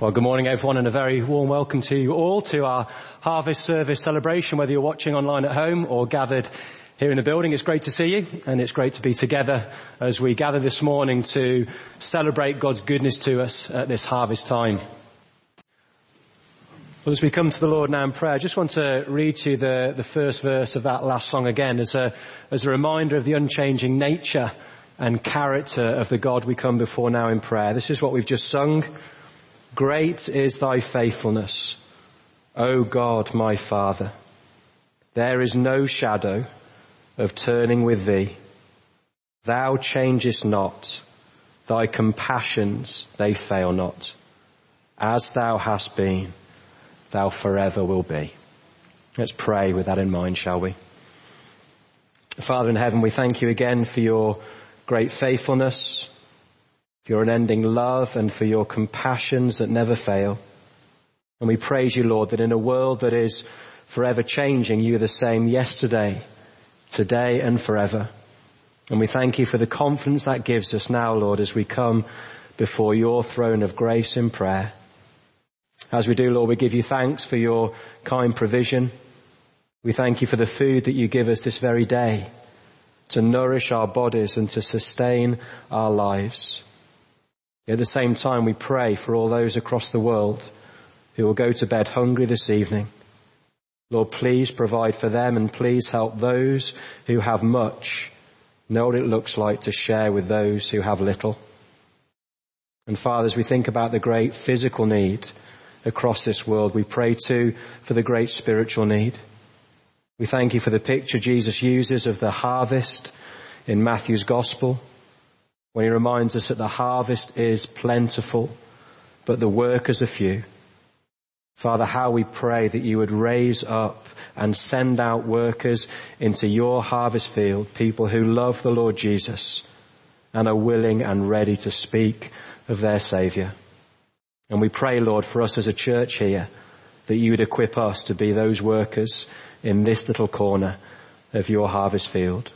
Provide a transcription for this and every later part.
Well, good morning everyone and a very warm welcome to you all to our harvest service celebration, whether you're watching online at home or gathered here in the building. It's great to see you and it's great to be together as we gather this morning to celebrate God's goodness to us at this harvest time. Well, as we come to the Lord now in prayer, I just want to read to you the, the first verse of that last song again as a, as a reminder of the unchanging nature and character of the God we come before now in prayer. This is what we've just sung. Great is thy faithfulness, O God, my Father. There is no shadow of turning with thee. Thou changest not. Thy compassions, they fail not. As thou hast been, thou forever will be. Let's pray with that in mind, shall we? Father in heaven, we thank you again for your great faithfulness, your unending love and for your compassions that never fail. And we praise you, Lord, that in a world that is forever changing, you are the same yesterday, today and forever. And we thank you for the confidence that gives us now, Lord, as we come before your throne of grace in prayer. As we do, Lord, we give you thanks for your kind provision. We thank you for the food that you give us this very day to nourish our bodies and to sustain our lives. At the same time, we pray for all those across the world who will go to bed hungry this evening. Lord, please provide for them and please help those who have much know what it looks like to share with those who have little. And Father, as we think about the great physical need across this world, we pray too for the great spiritual need. We thank you for the picture Jesus uses of the harvest in Matthew's gospel when he reminds us that the harvest is plentiful, but the workers are few. Father, how we pray that you would raise up and send out workers into your harvest field, people who love the Lord Jesus and are willing and ready to speak of their Saviour. And we pray, Lord, for us as a church here, that you would equip us to be those workers in this little corner of your harvest field.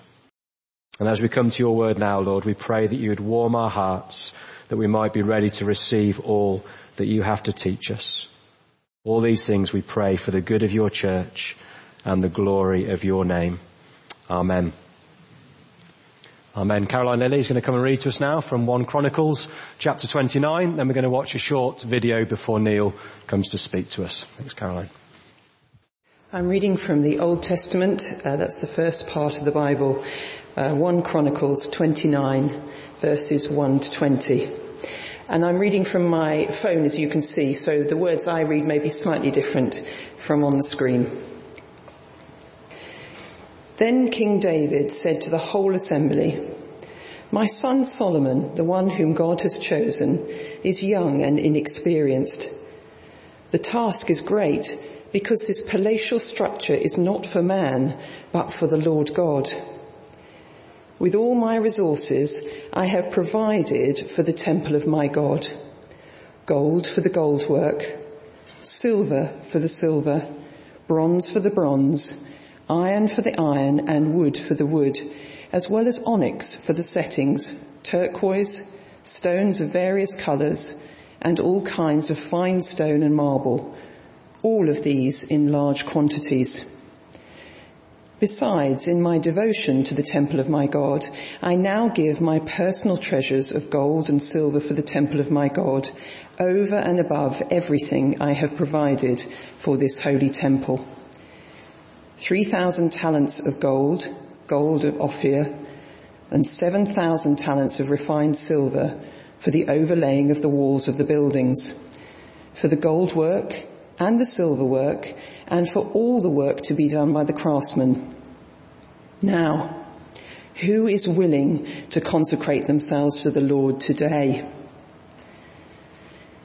And as we come to your word now, Lord, we pray that you would warm our hearts, that we might be ready to receive all that you have to teach us. All these things we pray for the good of your church and the glory of your name. Amen. Amen. Caroline Lilly is going to come and read to us now from 1 Chronicles chapter 29. Then we're going to watch a short video before Neil comes to speak to us. Thanks, Caroline. I'm reading from the Old Testament. Uh, that's the first part of the Bible. Uh, 1 Chronicles 29 verses 1 to 20. And I'm reading from my phone as you can see, so the words I read may be slightly different from on the screen. Then King David said to the whole assembly, my son Solomon, the one whom God has chosen, is young and inexperienced. The task is great because this palatial structure is not for man, but for the Lord God. With all my resources, I have provided for the temple of my God. Gold for the gold work, silver for the silver, bronze for the bronze, iron for the iron and wood for the wood, as well as onyx for the settings, turquoise, stones of various colours, and all kinds of fine stone and marble, all of these in large quantities. Besides, in my devotion to the temple of my God, I now give my personal treasures of gold and silver for the temple of my God over and above everything I have provided for this holy temple. 3,000 talents of gold, gold of Ophir, and 7,000 talents of refined silver for the overlaying of the walls of the buildings, for the gold work and the silver work, and for all the work to be done by the craftsmen. Now, who is willing to consecrate themselves to the Lord today?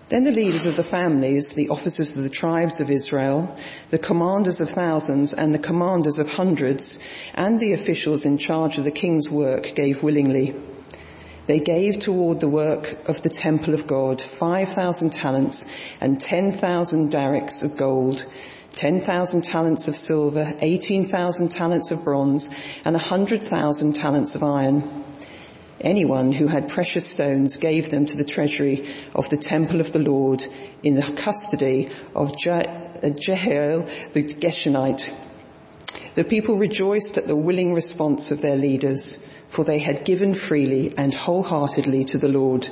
Then the leaders of the families, the officers of the tribes of Israel, the commanders of thousands and the commanders of hundreds, and the officials in charge of the king's work gave willingly. They gave toward the work of the temple of God 5,000 talents and 10,000 darics of gold, 10,000 talents of silver, 18,000 talents of bronze, and 100,000 talents of iron. Anyone who had precious stones gave them to the treasury of the temple of the Lord in the custody of uh, Jehiel the Gershonite. The people rejoiced at the willing response of their leaders, for they had given freely and wholeheartedly to the Lord.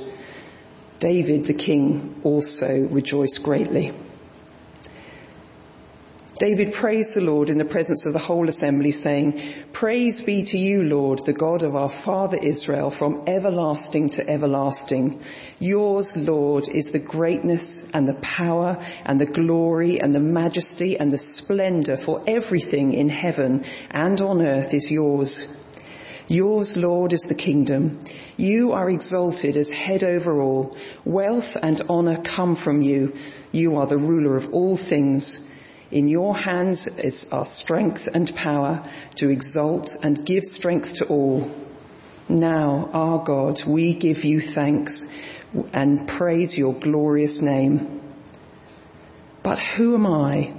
David the king also rejoiced greatly. David praised the Lord in the presence of the whole assembly saying, Praise be to you, Lord, the God of our father Israel from everlasting to everlasting. Yours, Lord, is the greatness and the power and the glory and the majesty and the splendor for everything in heaven and on earth is yours. Yours, Lord, is the kingdom. You are exalted as head over all. Wealth and honor come from you. You are the ruler of all things. In your hands is our strength and power to exalt and give strength to all. Now, our God, we give you thanks and praise your glorious name. But who am I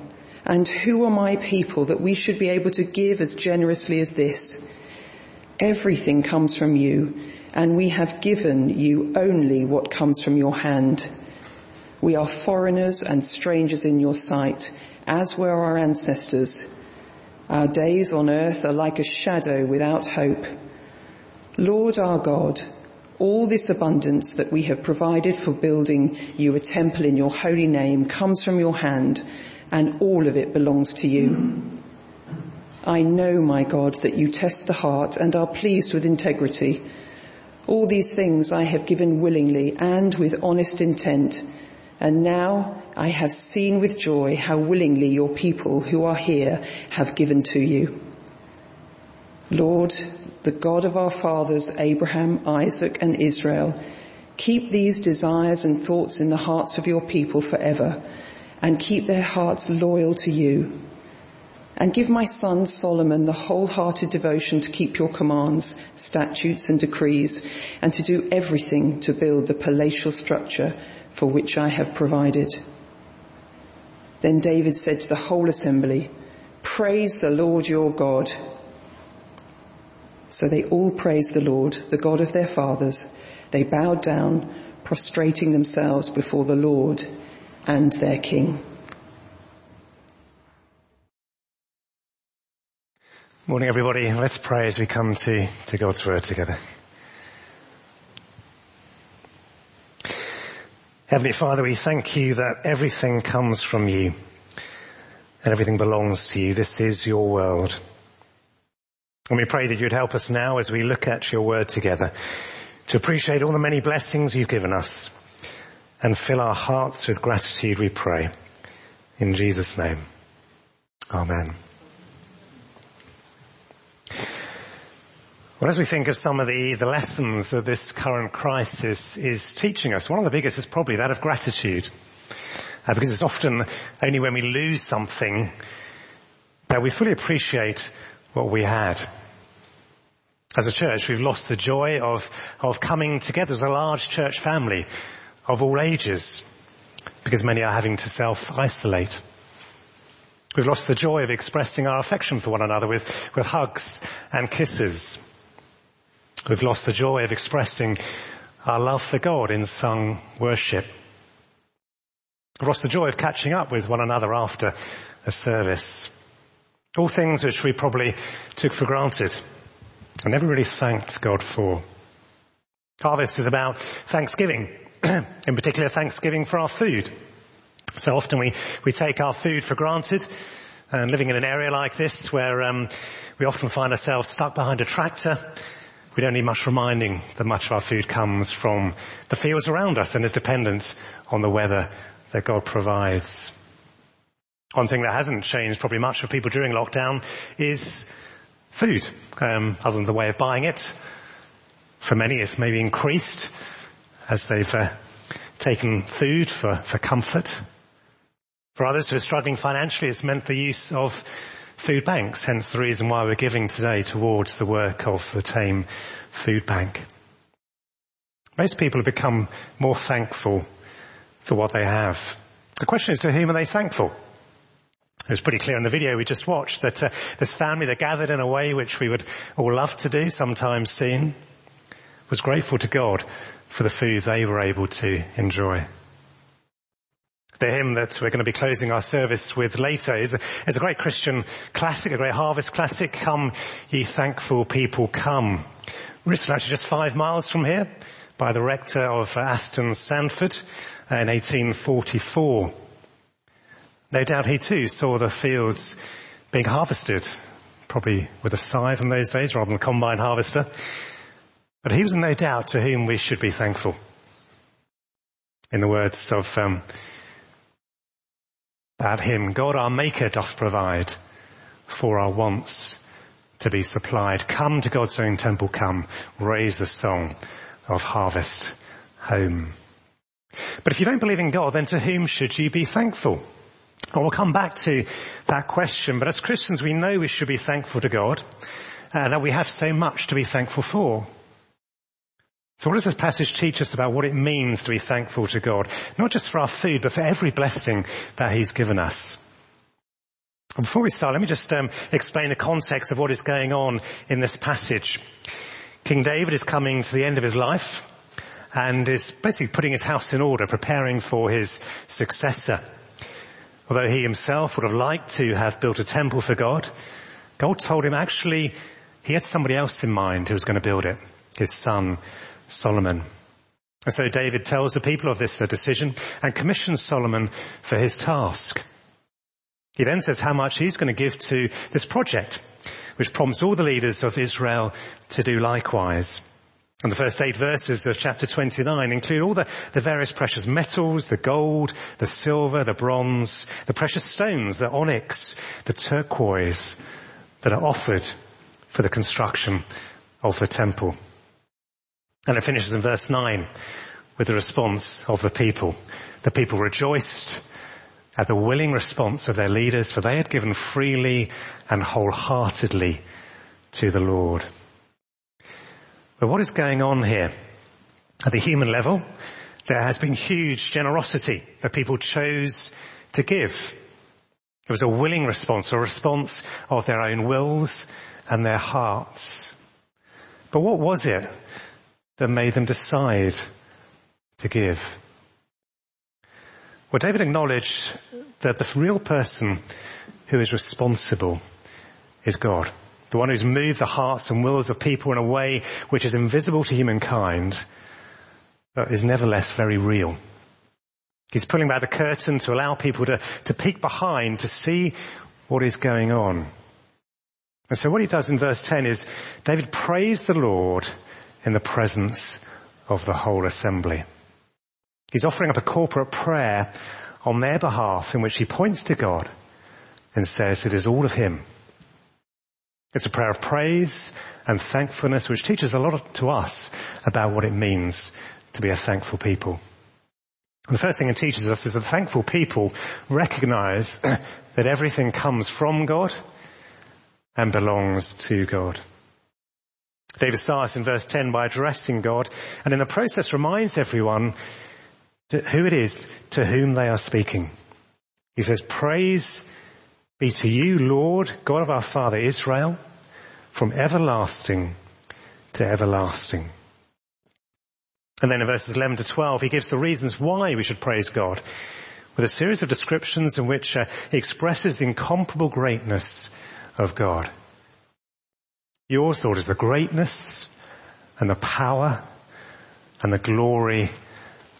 and who are my people that we should be able to give as generously as this? Everything comes from you and we have given you only what comes from your hand. We are foreigners and strangers in your sight as were our ancestors. Our days on earth are like a shadow without hope. Lord our God, all this abundance that we have provided for building you a temple in your holy name comes from your hand and all of it belongs to you. I know, my God, that you test the heart and are pleased with integrity. All these things I have given willingly and with honest intent and now I have seen with joy how willingly your people who are here have given to you. Lord, the God of our fathers, Abraham, Isaac and Israel, keep these desires and thoughts in the hearts of your people forever and keep their hearts loyal to you. And give my son Solomon the wholehearted devotion to keep your commands, statutes and decrees and to do everything to build the palatial structure for which I have provided. Then David said to the whole assembly, praise the Lord your God. So they all praised the Lord, the God of their fathers. They bowed down, prostrating themselves before the Lord and their King. Morning everybody. Let's pray as we come to, to God's word together. Heavenly Father, we thank you that everything comes from you and everything belongs to you. This is your world. And we pray that you'd help us now as we look at your word together to appreciate all the many blessings you've given us and fill our hearts with gratitude, we pray. In Jesus' name. Amen. Well, as we think of some of the, the lessons that this current crisis is teaching us, one of the biggest is probably that of gratitude. Uh, because it's often only when we lose something that we fully appreciate what we had. As a church, we've lost the joy of, of coming together as a large church family of all ages because many are having to self-isolate. We've lost the joy of expressing our affection for one another with, with hugs and kisses We've lost the joy of expressing our love for God in sung worship. We've lost the joy of catching up with one another after a service. All things which we probably took for granted and never really thanked God for. Harvest is about thanksgiving, in particular thanksgiving for our food. So often we, we take our food for granted and living in an area like this where um, we often find ourselves stuck behind a tractor we don't need much reminding that much of our food comes from the fields around us and is dependent on the weather that God provides. One thing that hasn't changed probably much for people during lockdown is food, um, other than the way of buying it. For many it's maybe increased as they've uh, taken food for, for comfort. For others who are struggling financially, it's meant the use of food banks, hence the reason why we're giving today towards the work of the Thame Food Bank. Most people have become more thankful for what they have. The question is to whom are they thankful? It was pretty clear in the video we just watched that uh, this family, they gathered in a way which we would all love to do sometime soon. was grateful to God for the food they were able to enjoy. The hymn that we're going to be closing our service with later is a, is a great Christian classic, a great harvest classic. Come, ye thankful people, come. Written actually just five miles from here by the rector of Aston Sandford in 1844. No doubt he too saw the fields being harvested, probably with a scythe in those days rather than a combine harvester. But he was no doubt to whom we should be thankful. In the words of um, that hymn, God our Maker doth provide for our wants to be supplied. Come to God's own temple, come, raise the song of harvest home. But if you don't believe in God, then to whom should you be thankful? Well, we'll come back to that question, but as Christians we know we should be thankful to God and that we have so much to be thankful for. So what does this passage teach us about what it means to be thankful to God? Not just for our food, but for every blessing that He's given us. And before we start, let me just um, explain the context of what is going on in this passage. King David is coming to the end of his life and is basically putting his house in order, preparing for his successor. Although he himself would have liked to have built a temple for God, God told him actually he had somebody else in mind who was going to build it, his son Solomon. And so David tells the people of this decision and commissions Solomon for his task. He then says how much he's going to give to this project, which prompts all the leaders of Israel to do likewise. And the first eight verses of chapter 29 include all the, the various precious metals, the gold, the silver, the bronze, the precious stones, the onyx, the turquoise that are offered for the construction of the temple. And it finishes in verse 9 with the response of the people. The people rejoiced at the willing response of their leaders, for they had given freely and wholeheartedly to the Lord. But what is going on here? At the human level, there has been huge generosity that people chose to give. It was a willing response, a response of their own wills and their hearts. But what was it that made them decide to give? Well, David acknowledged that the real person who is responsible is God. The one who's moved the hearts and wills of people in a way which is invisible to humankind, but is nevertheless very real. He's pulling back the curtain to allow people to, to peek behind to see what is going on. And so what he does in verse 10 is David praised the Lord in the presence of the whole assembly. He's offering up a corporate prayer on their behalf in which he points to God and says it is all of him. It's a prayer of praise and thankfulness which teaches a lot to us about what it means to be a thankful people. And the first thing it teaches us is that thankful people recognize that everything comes from God and belongs to God. David starts in verse 10 by addressing God and in the process reminds everyone who it is to whom they are speaking. He says, praise be to you, Lord, God of our Father Israel, from everlasting to everlasting. And then in verses 11 to 12, he gives the reasons why we should praise God with a series of descriptions in which uh, he expresses the incomparable greatness of God. Yours, Lord, is the greatness and the power and the glory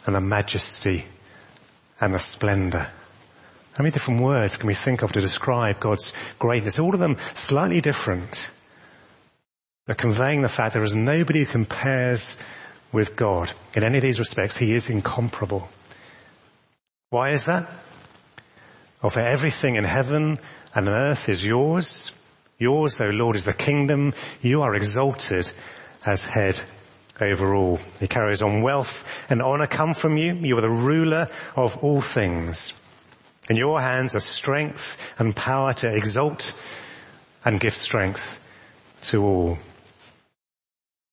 and the majesty and the splendor. How many different words can we think of to describe God's greatness? All of them slightly different, but conveying the fact there is nobody who compares with God. In any of these respects, He is incomparable. Why is that? Well, for everything in heaven and on earth is yours. Yours, O Lord, is the kingdom. You are exalted as head over all. He carries on wealth and honor come from you. You are the ruler of all things. In your hands are strength and power to exalt and give strength to all.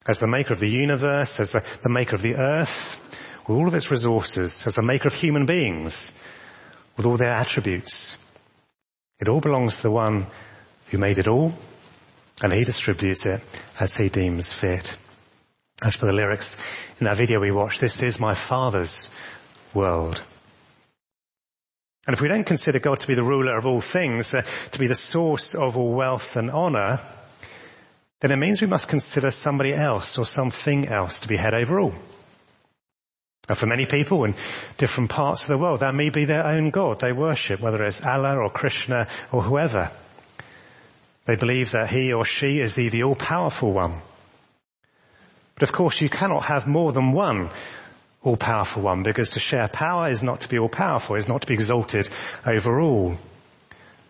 As the maker of the universe, as the, the maker of the earth, with all of its resources, as the maker of human beings, with all their attributes, it all belongs to the one who made it all, and he distributes it as he deems fit. As for the lyrics in that video we watched, this is my father's world. And if we don't consider God to be the ruler of all things, uh, to be the source of all wealth and honor, then it means we must consider somebody else or something else to be head over all. And for many people in different parts of the world, that may be their own God they worship, whether it's Allah or Krishna or whoever. They believe that he or she is the, the all-powerful one. But of course you cannot have more than one all-powerful one because to share power is not to be all-powerful, is not to be exalted over all.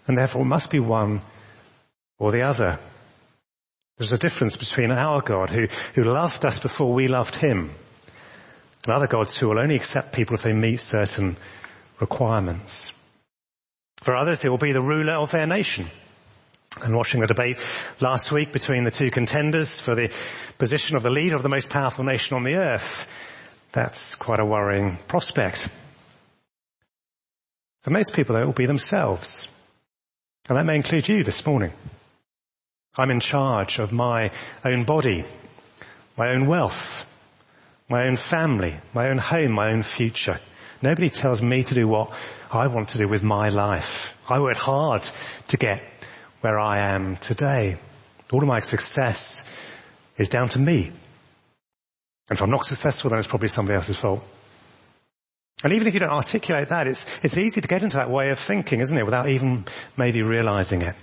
And therefore it must be one or the other. There's a difference between our God who, who loved us before we loved him and other gods who will only accept people if they meet certain requirements. For others, he will be the ruler of their nation. And watching the debate last week between the two contenders for the position of the leader of the most powerful nation on the earth, that's quite a worrying prospect. For most people, it will be themselves. And that may include you this morning. I'm in charge of my own body, my own wealth, my own family, my own home, my own future. Nobody tells me to do what I want to do with my life. I worked hard to get where I am today. All of my success is down to me. And if I'm not successful, then it's probably somebody else's fault. And even if you don't articulate that, it's, it's easy to get into that way of thinking, isn't it, without even maybe realizing it.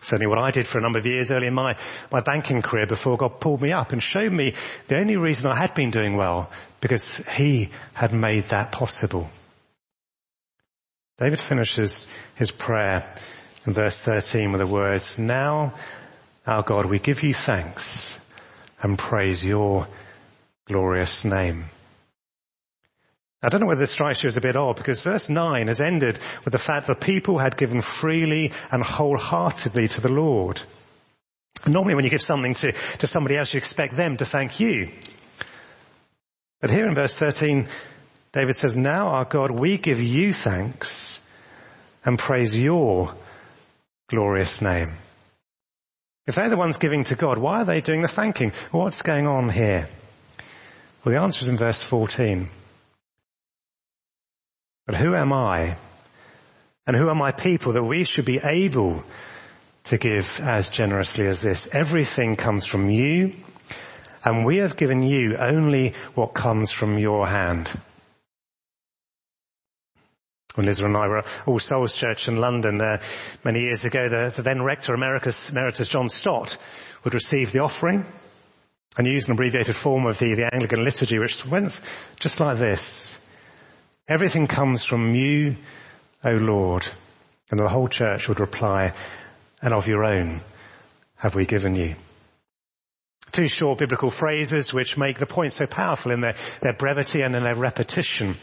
Certainly what I did for a number of years early in my, my banking career before God pulled me up and showed me the only reason I had been doing well because He had made that possible. David finishes his prayer in verse 13 with the words, Now, our God, we give you thanks and praise your glorious name. I don't know whether this strikes you as a bit odd because verse 9 has ended with the fact that people had given freely and wholeheartedly to the Lord. Normally when you give something to, to somebody else, you expect them to thank you. But here in verse 13, David says, now our God, we give you thanks and praise your glorious name. If they're the ones giving to God, why are they doing the thanking? What's going on here? Well, the answer is in verse 14. But who am I? And who are my people that we should be able to give as generously as this? Everything comes from you, and we have given you only what comes from your hand. When Liz and I were at All Souls Church in London there many years ago, the, the then rector emeritus, emeritus John Stott would receive the offering and use an abbreviated form of the, the Anglican liturgy, which went just like this. Everything comes from you, O Lord. And the whole church would reply, and of your own have we given you. Two short biblical phrases which make the point so powerful in their, their brevity and in their repetition.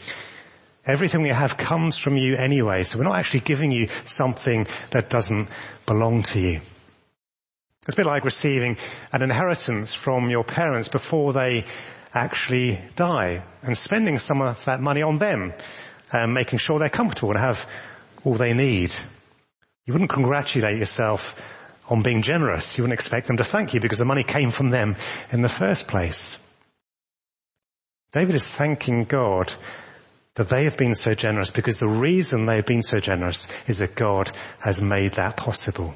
Everything we have comes from you anyway, so we're not actually giving you something that doesn't belong to you. It's a bit like receiving an inheritance from your parents before they actually die and spending some of that money on them and making sure they're comfortable and have all they need. You wouldn't congratulate yourself on being generous. You wouldn't expect them to thank you because the money came from them in the first place. David is thanking God that they have been so generous because the reason they have been so generous is that God has made that possible.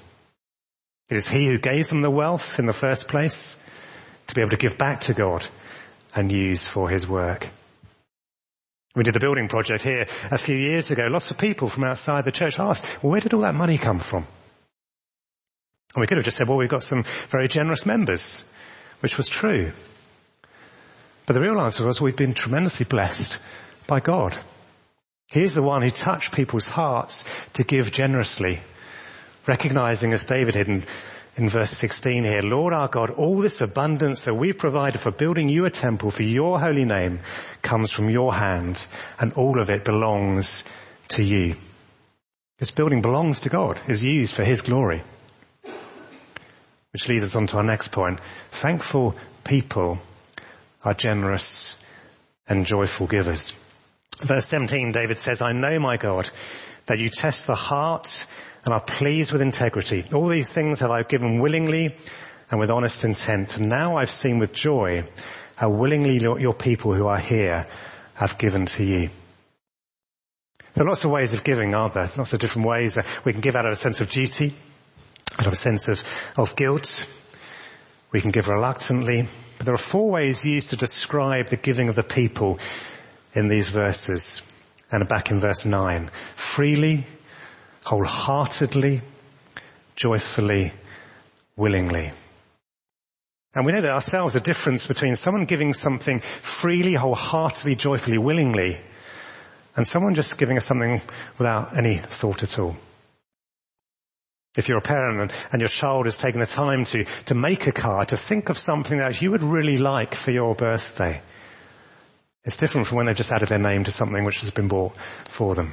It is He who gave them the wealth in the first place to be able to give back to God and use for his work. We did a building project here a few years ago. Lots of people from outside the church asked, well, where did all that money come from? And we could have just said, well, we've got some very generous members, which was true. But the real answer was we've been tremendously blessed by God. He is the one who touched people's hearts to give generously, recognizing as David did in in verse 16 here, Lord our God, all this abundance that we've provided for building you a temple for your holy name comes from your hand and all of it belongs to you. This building belongs to God, is used for his glory. Which leads us on to our next point. Thankful people are generous and joyful givers. Verse 17, David says, I know my God, that you test the heart and are pleased with integrity. All these things have I given willingly and with honest intent. And now I've seen with joy how willingly your people who are here have given to you. There are lots of ways of giving, aren't there? Lots of different ways. that We can give out of a sense of duty, out of a sense of, of guilt. We can give reluctantly. But there are four ways used to describe the giving of the people in these verses and back in verse 9. Freely, wholeheartedly, joyfully, willingly. And we know that ourselves the difference between someone giving something freely, wholeheartedly, joyfully, willingly, and someone just giving us something without any thought at all. If you're a parent and, and your child has taken the time to, to make a card, to think of something that you would really like for your birthday, it's different from when they've just added their name to something which has been bought for them.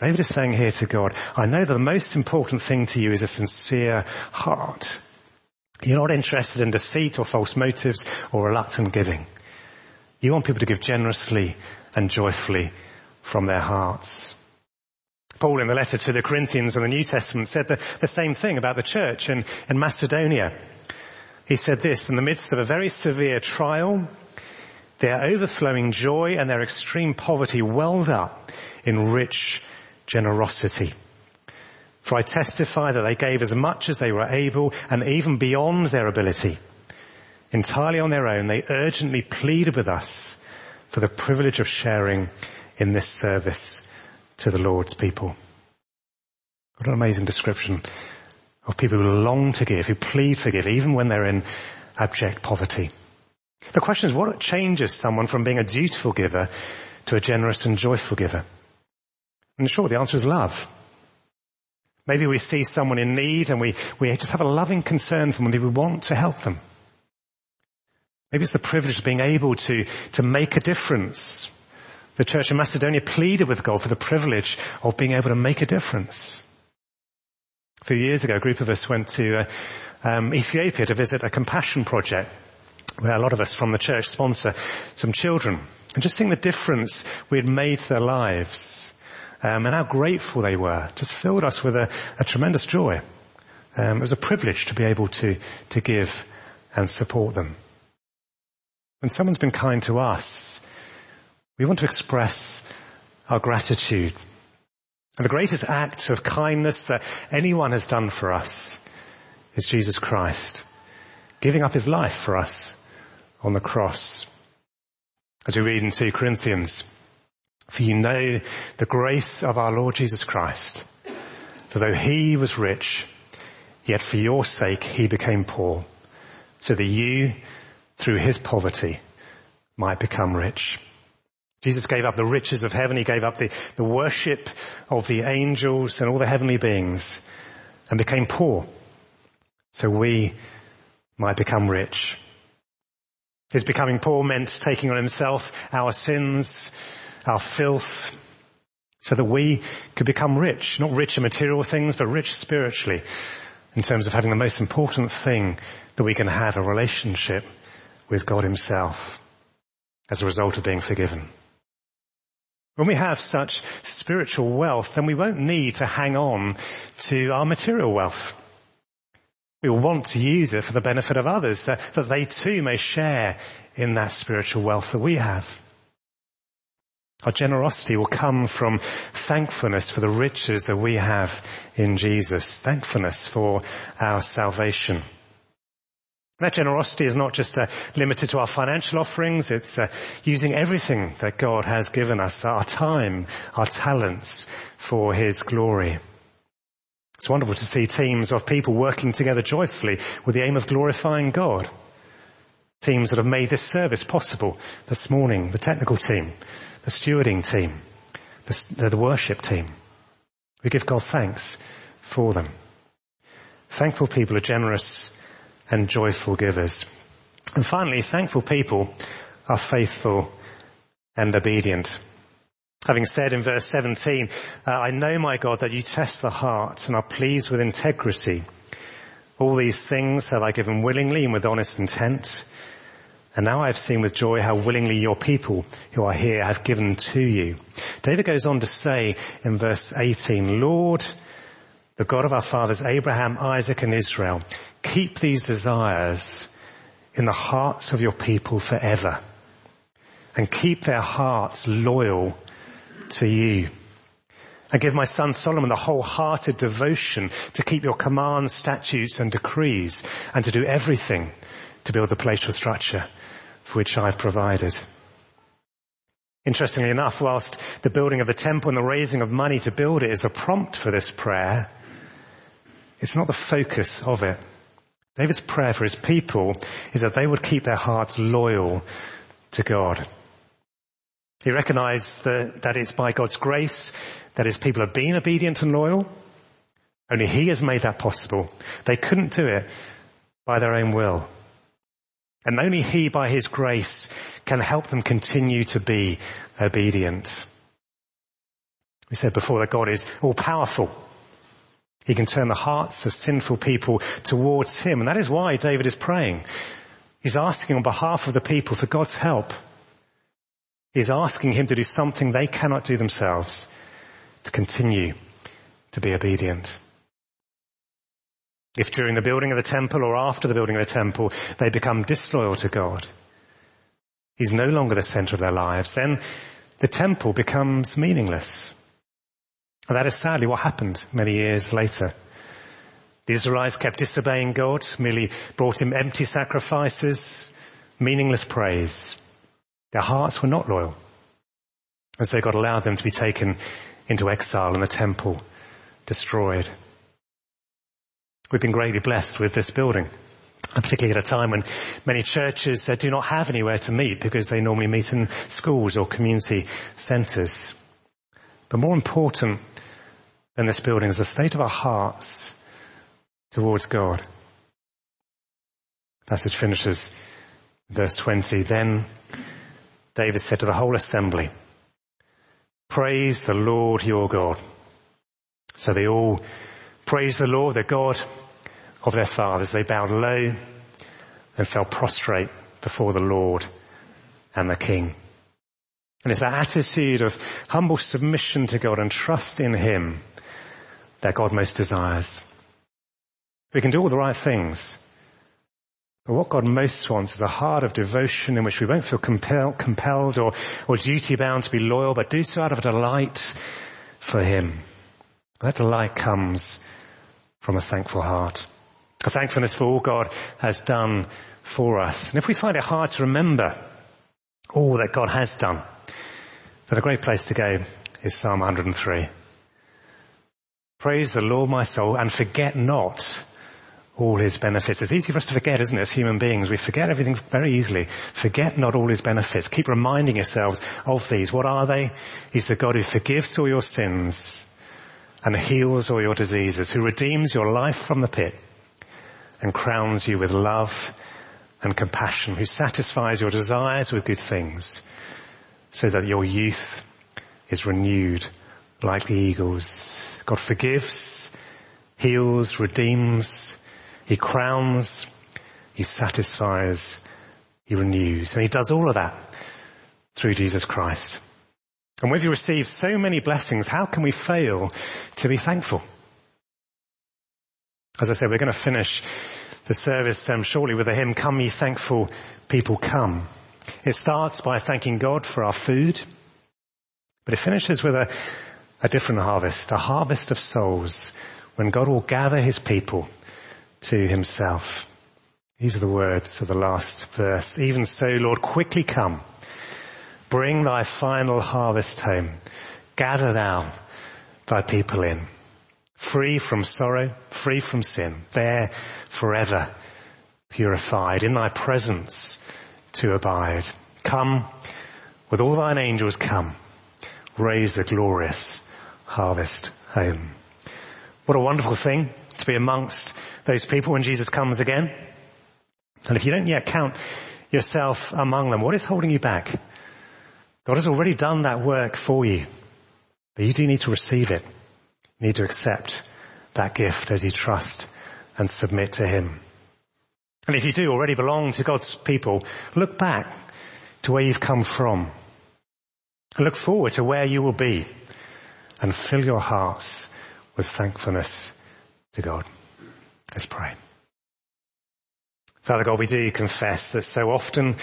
David is saying here to God, I know that the most important thing to you is a sincere heart. You're not interested in deceit or false motives or reluctant giving. You want people to give generously and joyfully from their hearts. Paul in the letter to the Corinthians in the New Testament said the, the same thing about the church in, in Macedonia. He said this, in the midst of a very severe trial, their overflowing joy and their extreme poverty welled up in rich generosity. For I testify that they gave as much as they were able and even beyond their ability. Entirely on their own, they urgently pleaded with us for the privilege of sharing in this service to the Lord's people. What an amazing description of people who long to give, who plead for give, even when they're in abject poverty. The question is what changes someone from being a dutiful giver to a generous and joyful giver? And sure, the answer is love. Maybe we see someone in need and we, we just have a loving concern for them we want to help them. Maybe it's the privilege of being able to, to make a difference. The church in Macedonia pleaded with God for the privilege of being able to make a difference. A few years ago, a group of us went to uh, um, Ethiopia to visit a compassion project where a lot of us from the church sponsor some children. And just seeing the difference we had made to their lives um, and how grateful they were just filled us with a, a tremendous joy. Um, it was a privilege to be able to, to give and support them. When someone's been kind to us, we want to express our gratitude. And the greatest act of kindness that anyone has done for us is Jesus Christ, giving up his life for us on the cross. As we read in 2 Corinthians, for you know the grace of our Lord Jesus Christ, for though he was rich, yet for your sake he became poor, so that you, through his poverty, might become rich. Jesus gave up the riches of heaven, he gave up the, the worship of the angels and all the heavenly beings, and became poor, so we might become rich. His becoming poor meant taking on himself our sins, our filth, so that we could become rich. Not rich in material things, but rich spiritually, in terms of having the most important thing that we can have, a relationship with God himself, as a result of being forgiven. When we have such spiritual wealth, then we won't need to hang on to our material wealth. We will want to use it for the benefit of others, that, that they too may share in that spiritual wealth that we have. Our generosity will come from thankfulness for the riches that we have in Jesus, thankfulness for our salvation. That generosity is not just uh, limited to our financial offerings, it's uh, using everything that God has given us, our time, our talents, for His glory. It's wonderful to see teams of people working together joyfully with the aim of glorifying God. Teams that have made this service possible this morning, the technical team, the stewarding team, the, the worship team. We give God thanks for them. Thankful people are generous and joyful givers. And finally, thankful people are faithful and obedient. Having said in verse 17, uh, I know my God that you test the heart and are pleased with integrity. All these things have I given willingly and with honest intent. And now I have seen with joy how willingly your people who are here have given to you. David goes on to say in verse 18, Lord, the God of our fathers, Abraham, Isaac and Israel, keep these desires in the hearts of your people forever and keep their hearts loyal to you. I give my son Solomon the wholehearted devotion to keep your commands, statutes and decrees and to do everything to build the palatial structure for which I've provided. Interestingly enough, whilst the building of the temple and the raising of money to build it is the prompt for this prayer, it's not the focus of it. David's prayer for his people is that they would keep their hearts loyal to God. He recognized that, that it's by God's grace that his people have been obedient and loyal. Only he has made that possible. They couldn't do it by their own will. And only He, by His grace, can help them continue to be obedient. We said before that God is all powerful. He can turn the hearts of sinful people towards Him. And that is why David is praying. He's asking on behalf of the people for God's help. He's asking Him to do something they cannot do themselves, to continue to be obedient. If during the building of the temple or after the building of the temple they become disloyal to God, He's no longer the center of their lives, then the temple becomes meaningless. And that is sadly what happened many years later. The Israelites kept disobeying God, merely brought him empty sacrifices, meaningless praise. Their hearts were not loyal. And so God allowed them to be taken into exile and the temple destroyed. We've been greatly blessed with this building. And particularly at a time when many churches uh, do not have anywhere to meet because they normally meet in schools or community centres. But more important than this building is the state of our hearts towards God. Passage finishes verse 20. Then David said to the whole assembly, praise the Lord your God. So they all praised the Lord, the God of their fathers. They bowed low and fell prostrate before the Lord and the King. And it's that attitude of humble submission to God and trust in Him that God most desires. We can do all the right things. But what God most wants is a heart of devotion in which we won't feel compel, compelled or, or duty bound to be loyal, but do so out of delight for Him. That delight comes from a thankful heart. A thankfulness for all God has done for us. And if we find it hard to remember all that God has done, then a great place to go is Psalm 103. Praise the Lord my soul and forget not all his benefits. It's easy for us to forget, isn't it, as human beings? We forget everything very easily. Forget not all his benefits. Keep reminding yourselves of these. What are they? He's the God who forgives all your sins and heals all your diseases, who redeems your life from the pit and crowns you with love and compassion, who satisfies your desires with good things so that your youth is renewed like the eagles. God forgives, heals, redeems, He crowns, He satisfies, He renews. And He does all of that through Jesus Christ. And when we receive so many blessings, how can we fail to be thankful? As I said, we're going to finish the service um, shortly with a hymn, Come Ye Thankful People Come. It starts by thanking God for our food, but it finishes with a, a different harvest, a harvest of souls, when God will gather his people to himself. These are the words of the last verse. Even so, Lord, quickly come. Bring thy final harvest home. Gather thou thy people in. Free from sorrow, free from sin, there forever purified, in thy presence to abide. Come, with all thine angels come, raise the glorious harvest home. What a wonderful thing to be amongst those people when Jesus comes again. And if you don't yet count yourself among them, what is holding you back? God has already done that work for you. But you do need to receive it. You need to accept that gift as you trust and submit to Him. And if you do already belong to God's people, look back to where you've come from. Look forward to where you will be and fill your hearts with thankfulness to God. Let's pray. Father God, we do confess that so often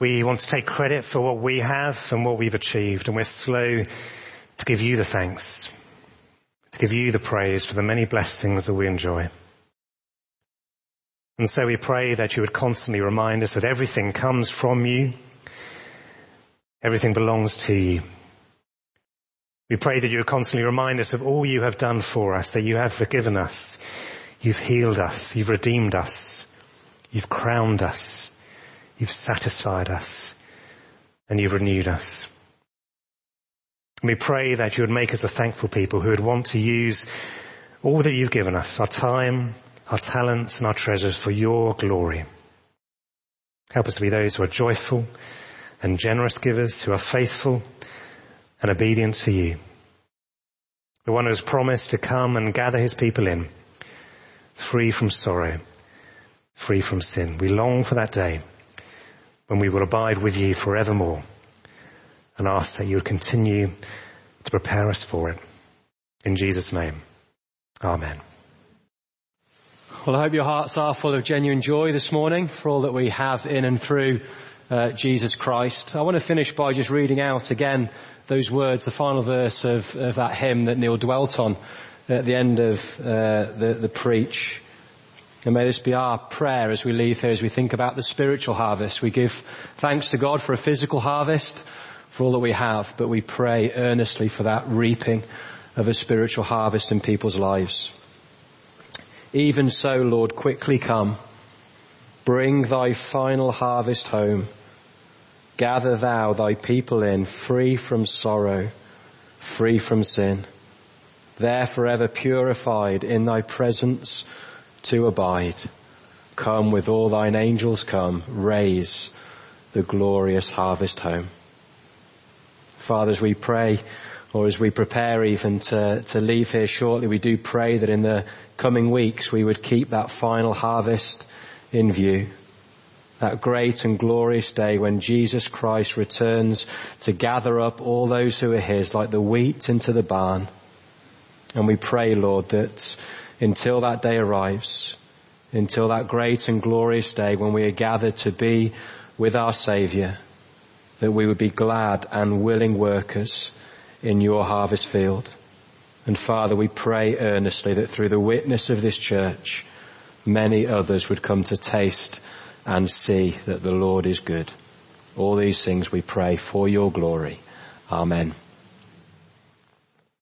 we want to take credit for what we have and what we've achieved and we're slow to give you the thanks, to give you the praise for the many blessings that we enjoy. And so we pray that you would constantly remind us that everything comes from you. Everything belongs to you. We pray that you would constantly remind us of all you have done for us, that you have forgiven us, you've healed us, you've redeemed us, you've crowned us, you've satisfied us, and you've renewed us. And we pray that you would make us a thankful people who would want to use all that you've given us, our time, our talents and our treasures for your glory. Help us to be those who are joyful and generous givers, who are faithful and obedient to you. The one who has promised to come and gather his people in, free from sorrow, free from sin. We long for that day when we will abide with you forevermore and ask that you would continue to prepare us for it. In Jesus' name, Amen. Well, I hope your hearts are full of genuine joy this morning for all that we have in and through uh, Jesus Christ. I want to finish by just reading out again those words, the final verse of, of that hymn that Neil dwelt on at the end of uh, the, the preach. And may this be our prayer as we leave here, as we think about the spiritual harvest. We give thanks to God for a physical harvest, for all that we have, but we pray earnestly for that reaping of a spiritual harvest in people's lives. Even so, Lord, quickly come. Bring thy final harvest home. Gather thou thy people in, free from sorrow, free from sin. There forever purified in thy presence to abide. Come with all thine angels come, raise the glorious harvest home. Father, as we pray, or as we prepare even to, to leave here shortly, we do pray that in the coming weeks we would keep that final harvest in view. That great and glorious day when Jesus Christ returns to gather up all those who are His like the wheat into the barn. And we pray, Lord, that until that day arrives, until that great and glorious day when we are gathered to be with our Saviour, that we would be glad and willing workers in your harvest field. And Father, we pray earnestly that through the witness of this church, many others would come to taste and see that the Lord is good. All these things we pray for your glory. Amen.